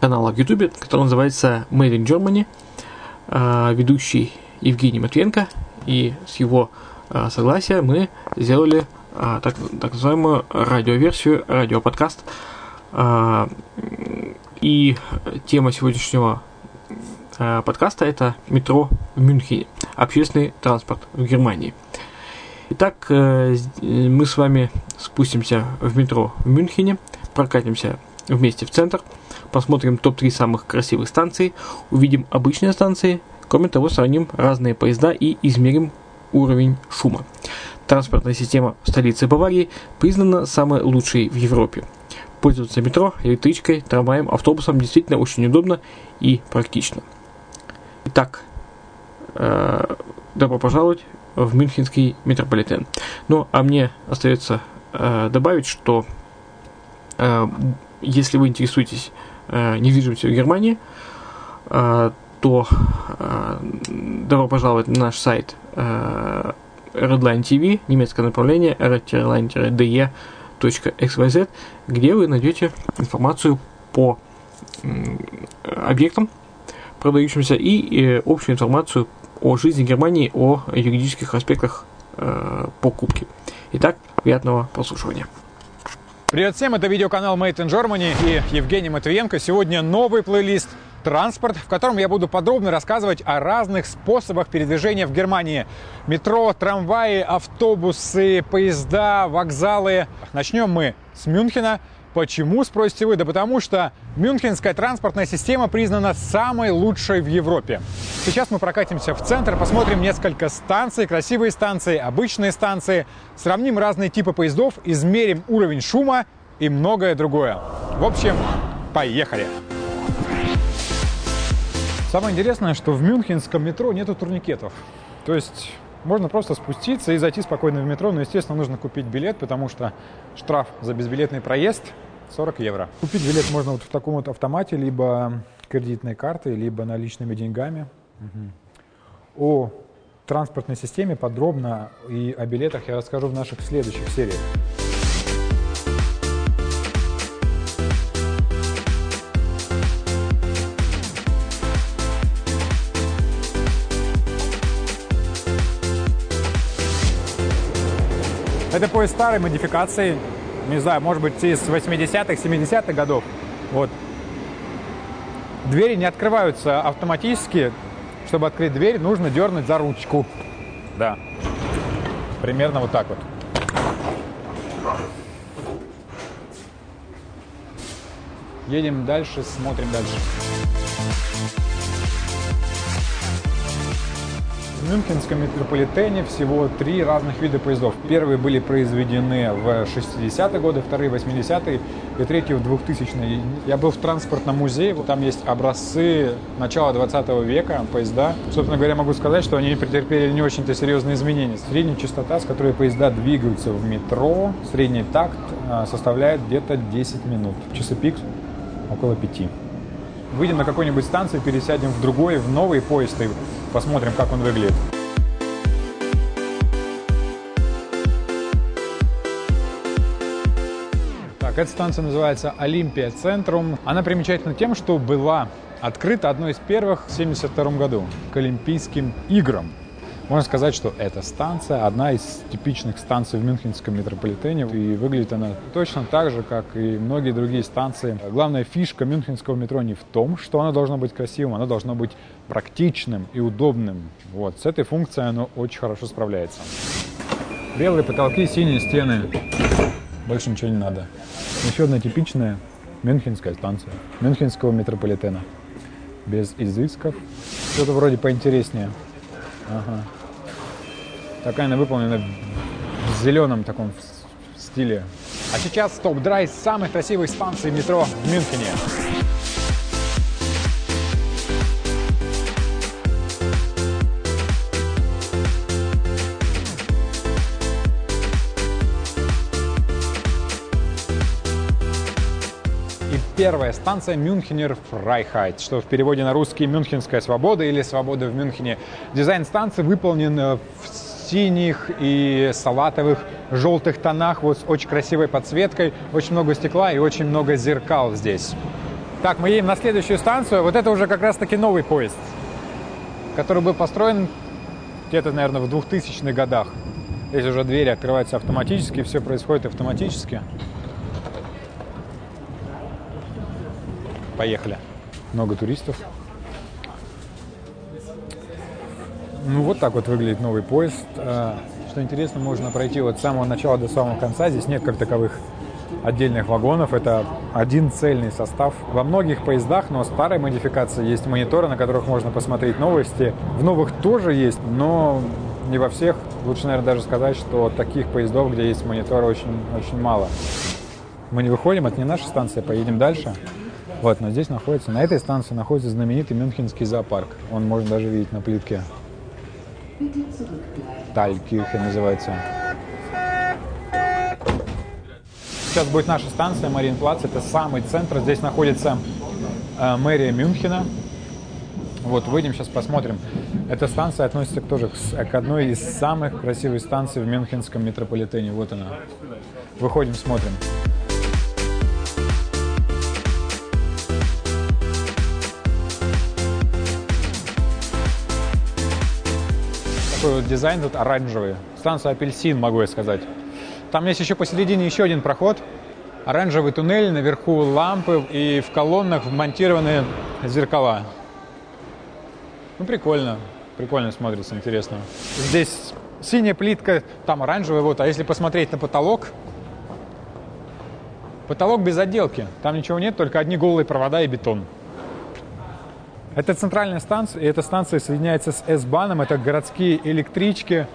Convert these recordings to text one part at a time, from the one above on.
канала в YouTube, который называется Made in Germany. Э, ведущий Евгений Матвенко. И с его э, согласия мы сделали э, так, так называемую радиоверсию, радиоподкаст. И тема сегодняшнего подкаста это метро в Мюнхене, общественный транспорт в Германии. Итак, мы с вами спустимся в метро в Мюнхене, прокатимся вместе в центр – посмотрим топ-3 самых красивых станций, увидим обычные станции, кроме того, сравним разные поезда и измерим уровень шума. Транспортная система в столице Баварии признана самой лучшей в Европе. Пользоваться метро, электричкой, трамваем, автобусом действительно очень удобно и практично. Итак, э, добро пожаловать в Мюнхенский метрополитен. Ну, а мне остается э, добавить, что э, если вы интересуетесь недвижимостью в Германии, э, то э, добро пожаловать на наш сайт э, Redline TV, немецкое направление redline-de.xyz, где вы найдете информацию по э, объектам, продающимся, и э, общую информацию о жизни Германии, о юридических аспектах э, покупки. Итак, приятного прослушивания. Привет всем, это видеоканал Made in Germany и Евгений Матвиенко. Сегодня новый плейлист «Транспорт», в котором я буду подробно рассказывать о разных способах передвижения в Германии. Метро, трамваи, автобусы, поезда, вокзалы. Начнем мы с Мюнхена. Почему, спросите вы? Да потому что Мюнхенская транспортная система признана самой лучшей в Европе. Сейчас мы прокатимся в центр, посмотрим несколько станций, красивые станции, обычные станции, сравним разные типы поездов, измерим уровень шума и многое другое. В общем, поехали! Самое интересное, что в мюнхенском метро нету турникетов. То есть можно просто спуститься и зайти спокойно в метро, но, естественно, нужно купить билет, потому что штраф за безбилетный проезд 40 евро. Купить билет можно вот в таком вот автомате, либо кредитной картой, либо наличными деньгами. Угу. О транспортной системе подробно и о билетах я расскажу в наших следующих сериях. Это поезд старой модификации, не знаю, может быть, из 80-х, 70-х годов. Вот. Двери не открываются автоматически. Чтобы открыть дверь, нужно дернуть за ручку. Да. Примерно вот так вот. Едем дальше, смотрим дальше. В Мюнхенском метрополитене всего три разных вида поездов. Первые были произведены в 60-е годы, вторые в 80-е и третьи в 2000-е. Я был в транспортном музее, там есть образцы начала 20 века, поезда. Собственно говоря, могу сказать, что они претерпели не очень-то серьезные изменения. Средняя частота, с которой поезда двигаются в метро, средний такт а, составляет где-то 10 минут. Часы пик около 5 выйдем на какой-нибудь станции, пересядем в другой, в новый поезд и посмотрим, как он выглядит. Так, эта станция называется Олимпия Центрум. Она примечательна тем, что была открыта одной из первых в 1972 году к Олимпийским играм. Можно сказать, что эта станция одна из типичных станций в Мюнхенском метрополитене, и выглядит она точно так же, как и многие другие станции. Главная фишка мюнхенского метро не в том, что оно должно быть красивым, оно должно быть практичным и удобным. Вот, с этой функцией оно очень хорошо справляется. Белые потолки, синие стены. Больше ничего не надо. Еще одна типичная мюнхенская станция мюнхенского метрополитена. Без изысков. Что-то вроде поинтереснее. Ага. Такая она выполнена в зеленом таком стиле. А сейчас топ-драйв самых красивых станций метро в Мюнхене. Первая станция Münchner Freiheit, что в переводе на русский «Мюнхенская свобода» или «Свобода в Мюнхене». Дизайн станции выполнен э, в синих и салатовых, желтых тонах, вот с очень красивой подсветкой, очень много стекла и очень много зеркал здесь. Так, мы едем на следующую станцию. Вот это уже как раз-таки новый поезд, который был построен где-то, наверное, в 2000-х годах. Здесь уже двери открываются автоматически, все происходит автоматически. Поехали. Много туристов. Ну, вот так вот выглядит новый поезд. А, что интересно, можно пройти от самого начала до самого конца. Здесь нет как таковых отдельных вагонов. Это один цельный состав. Во многих поездах, но старой модификации есть мониторы, на которых можно посмотреть новости. В новых тоже есть, но не во всех. Лучше, наверное, даже сказать, что таких поездов, где есть мониторы, очень, очень мало. Мы не выходим, это не наша станция, поедем дальше. Вот, но здесь находится, на этой станции находится знаменитый Мюнхенский зоопарк. Он можно даже видеть на плитке. Талькирхе называется. Сейчас будет наша станция Мариенплац. Это самый центр. Здесь находится э, мэрия Мюнхена. Вот, выйдем, сейчас посмотрим. Эта станция относится тоже к, к одной из самых красивых станций в Мюнхенском метрополитене. Вот она. Выходим, смотрим. Дизайн тут оранжевый. Станция апельсин, могу я сказать. Там есть еще посередине еще один проход. Оранжевый туннель, наверху лампы и в колоннах вмонтированы зеркала. Ну, прикольно. Прикольно смотрится, интересно. Здесь синяя плитка, там оранжевая, вот. А если посмотреть на потолок, потолок без отделки. Там ничего нет, только одни голые провода и бетон. Это центральная станция, и эта станция соединяется с S-баном. Это городские электрички.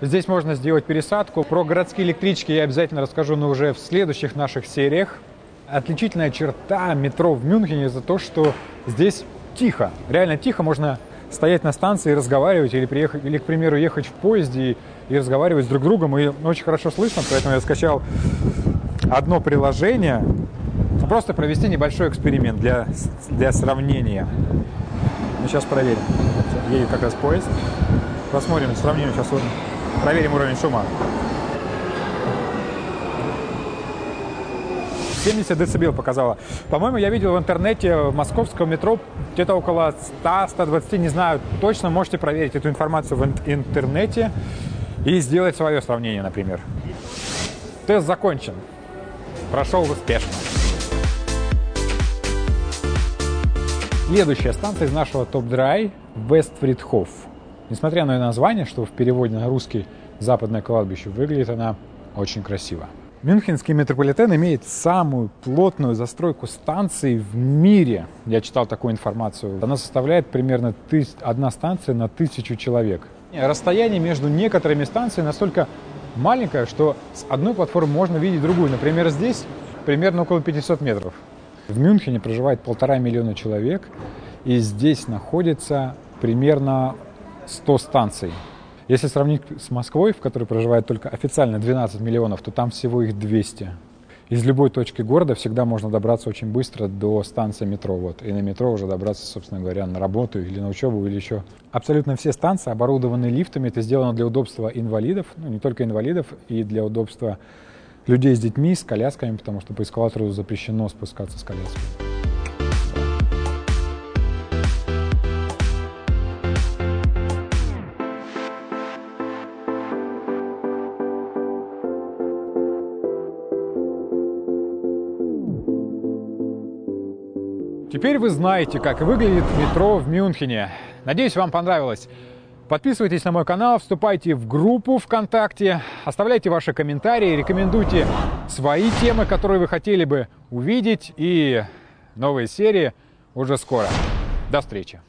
Здесь можно сделать пересадку. Про городские электрички я обязательно расскажу, но уже в следующих наших сериях. Отличительная черта метро в Мюнхене за то, что здесь тихо. Реально тихо, можно стоять на станции и разговаривать, или, приехать, или к примеру, ехать в поезде и, и разговаривать с друг другом. И очень хорошо слышно, поэтому я скачал одно приложение, просто провести небольшой эксперимент для, для сравнения. Ну, сейчас проверим. Едет как раз поезд. Посмотрим, сравним сейчас, проверим уровень шума. 70 децибел показала. По-моему, я видел в интернете в московском метро где-то около 100-120, не знаю точно, можете проверить эту информацию в интернете и сделать свое сравнение, например. Тест закончен. Прошел успешно. Следующая станция из нашего топ-драй – Вестфридхоф. Несмотря на ее название, что в переводе на русский «западное кладбище», выглядит она очень красиво. Мюнхенский метрополитен имеет самую плотную застройку станций в мире. Я читал такую информацию. Она составляет примерно тысяч, одна станция на тысячу человек. Расстояние между некоторыми станциями настолько маленькое, что с одной платформы можно видеть другую. Например, здесь примерно около 500 метров. В Мюнхене проживает полтора миллиона человек, и здесь находится примерно 100 станций. Если сравнить с Москвой, в которой проживает только официально 12 миллионов, то там всего их 200. Из любой точки города всегда можно добраться очень быстро до станции метро. Вот. И на метро уже добраться, собственно говоря, на работу или на учебу или еще. Абсолютно все станции оборудованы лифтами. Это сделано для удобства инвалидов, ну не только инвалидов, и для удобства людей с детьми, с колясками, потому что по эскалатору запрещено спускаться с коляской. Теперь вы знаете, как выглядит метро в Мюнхене. Надеюсь, вам понравилось. Подписывайтесь на мой канал, вступайте в группу ВКонтакте, оставляйте ваши комментарии, рекомендуйте свои темы, которые вы хотели бы увидеть. И новые серии уже скоро. До встречи!